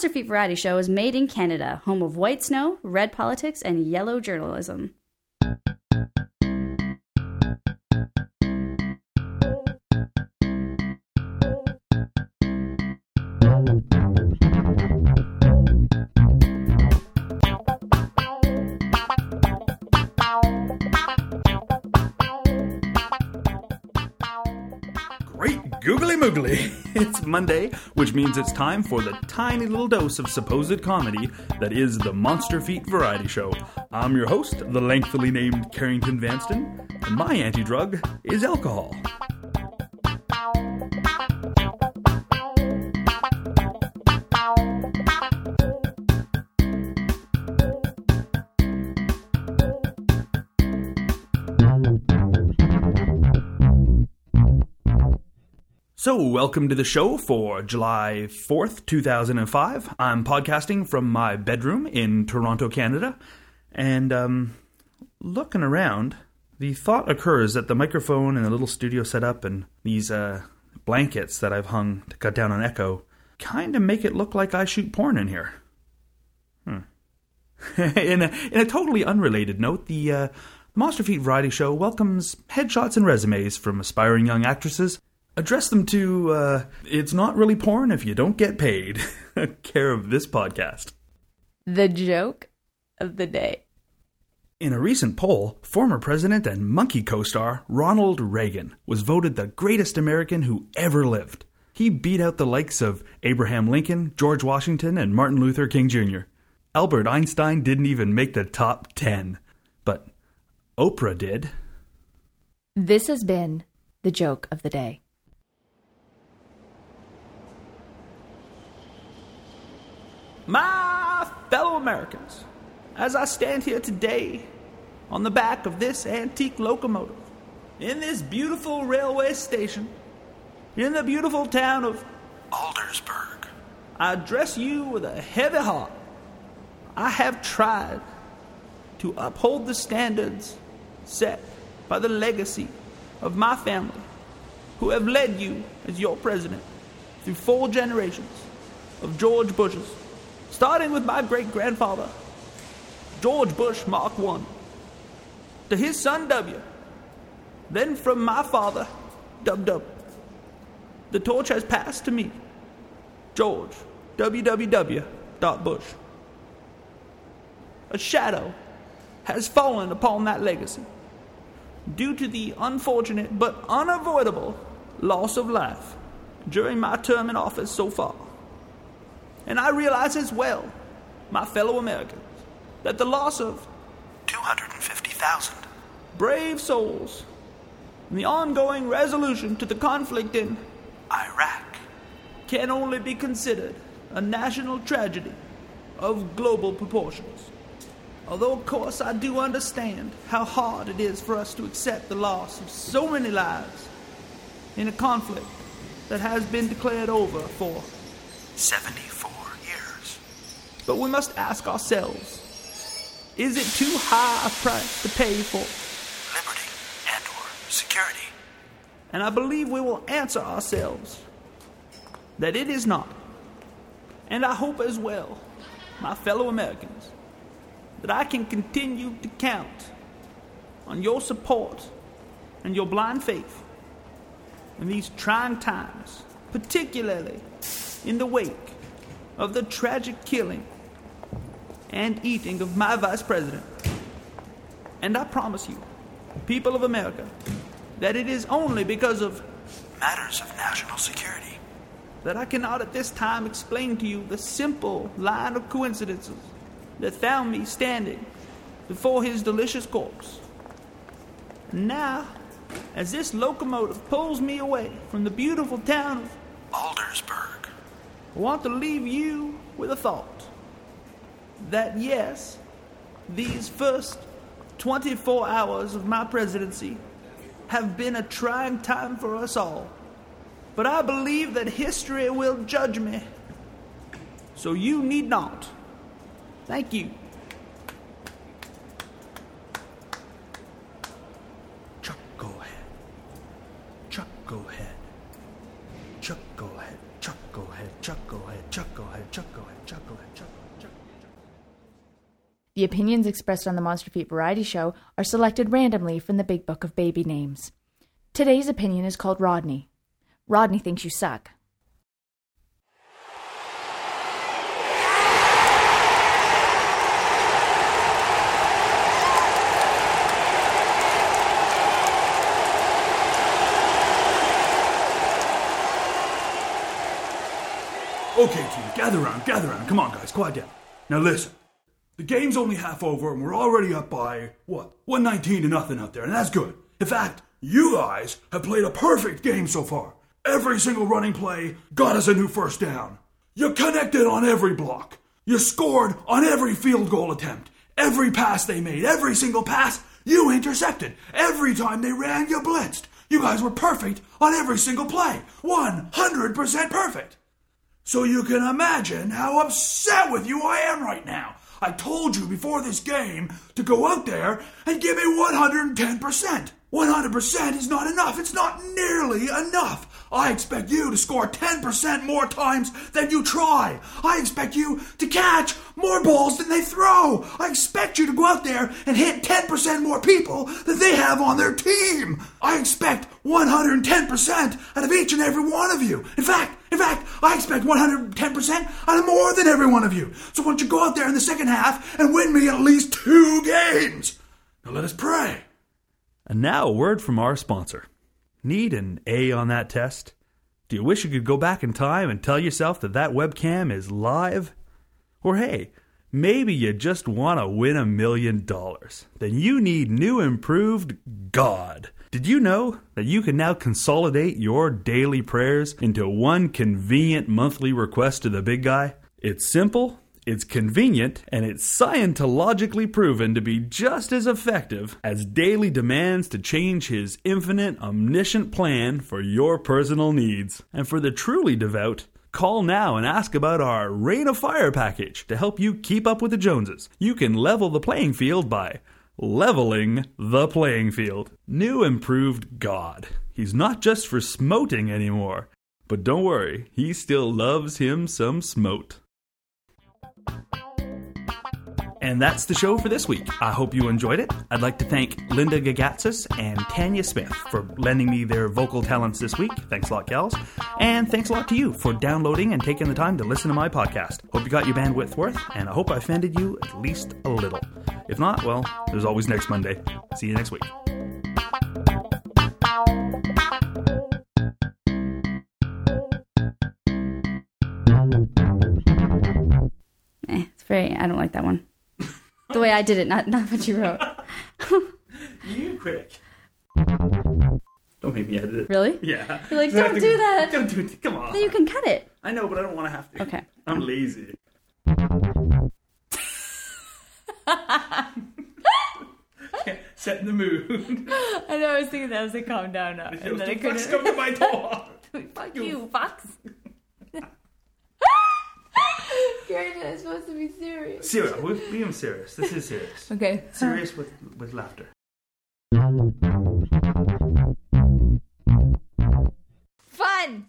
Monster Feet Variety Show is made in Canada, home of white snow, red politics, and yellow journalism. It's Monday, which means it's time for the tiny little dose of supposed comedy that is the Monster Feet Variety Show. I'm your host, the lengthily named Carrington Vanston, and my anti drug is alcohol. So, welcome to the show for July 4th, 2005. I'm podcasting from my bedroom in Toronto, Canada. And, um, looking around, the thought occurs that the microphone and the little studio setup and these, uh, blankets that I've hung to cut down on echo kind of make it look like I shoot porn in here. Hmm. in, a, in a totally unrelated note, the, uh, Monster Feet Variety Show welcomes headshots and resumes from aspiring young actresses address them to uh, it's not really porn if you don't get paid. Care of this podcast. The joke of the day. in a recent poll former president and monkey co-star ronald reagan was voted the greatest american who ever lived. He beat out the likes of abraham lincoln george washington and martin luther king jr albert einstein didn't even make the top 10 but oprah did. This has been the joke of the day. My fellow Americans, as I stand here today on the back of this antique locomotive, in this beautiful railway station, in the beautiful town of Aldersburg, I address you with a heavy heart. I have tried to uphold the standards set by the legacy of my family, who have led you as your president through four generations of George Bushes starting with my great grandfather, George Bush Mark I, to his son W, then from my father, Dub Dub. The torch has passed to me, George WWW. Bush. A shadow has fallen upon that legacy due to the unfortunate but unavoidable loss of life during my term in office so far. And I realize as well, my fellow Americans, that the loss of 250,000 brave souls and the ongoing resolution to the conflict in Iraq can only be considered a national tragedy of global proportions. Although, of course, I do understand how hard it is for us to accept the loss of so many lives in a conflict that has been declared over for 74 years. But we must ask ourselves is it too high a price to pay for liberty and or security? And I believe we will answer ourselves that it is not. And I hope as well, my fellow Americans, that I can continue to count on your support and your blind faith in these trying times, particularly in the wake of the tragic killing and eating of my vice president. And I promise you, people of America, that it is only because of matters of national security that I cannot at this time explain to you the simple line of coincidences that found me standing before his delicious corpse. Now, as this locomotive pulls me away from the beautiful town of Aldersburg, I want to leave you with a thought that yes, these first 24 hours of my presidency have been a trying time for us all. But I believe that history will judge me. So you need not. Thank you. Chuck, go ahead. Chuck, go ahead. Chuck, go Chucklehead, Chucklehead, Chucklehead, Chucklehead, Chucklehead. The opinions expressed on the Monster Feet Variety Show are selected randomly from the Big Book of Baby Names. Today's opinion is called Rodney. Rodney thinks you suck. Okay, team, gather around, gather around. Come on, guys, quiet down. Now listen. The game's only half over, and we're already up by, what, 119 to nothing out there, and that's good. In fact, you guys have played a perfect game so far. Every single running play got us a new first down. You connected on every block. You scored on every field goal attempt. Every pass they made, every single pass, you intercepted. Every time they ran, you blitzed. You guys were perfect on every single play. 100% perfect. So you can imagine how upset with you I am right now. I told you before this game to go out there and give me 110%. 100% is not enough. It's not nearly enough. I expect you to score 10% more times than you try. I expect you to catch more balls than they throw. I expect you to go out there and hit 10% more people than they have on their team. I expect 110% out of each and every one of you. In fact, in fact, I expect 110% out of more than every one of you. So why don't you go out there in the second half and win me at least two games? Now let us pray. And now a word from our sponsor. Need an A on that test? Do you wish you could go back in time and tell yourself that that webcam is live? Or hey, maybe you just want to win a million dollars. Then you need new improved God. Did you know that you can now consolidate your daily prayers into one convenient monthly request to the big guy? It's simple, it's convenient, and it's scientologically proven to be just as effective as daily demands to change his infinite, omniscient plan for your personal needs. And for the truly devout, Call now and ask about our Rain of Fire package to help you keep up with the Joneses. You can level the playing field by leveling the playing field. New improved God. He's not just for smoting anymore. But don't worry, he still loves him some smote. And that's the show for this week. I hope you enjoyed it. I'd like to thank Linda Gagatsis and Tanya Smith for lending me their vocal talents this week. Thanks a lot, gals. And thanks a lot to you for downloading and taking the time to listen to my podcast. Hope you got your bandwidth worth, and I hope I offended you at least a little. If not, well, there's always next Monday. See you next week. Eh, it's very. I don't like that one. The way I did it, not not what you wrote. You critic. Don't make me edit it. Really? Yeah. You're like, don't do that. Don't do it. Come on. Then you can cut it. I know, but I don't want to have to. Okay. I'm lazy. Setting the mood. I know, I was thinking that. I was like, calm down now. And then I couldn't. come to my door. Fuck you, Fox. Karen, I'm supposed to be serious. Serious. We're being serious. This is serious. Okay. Serious with with laughter. Fun!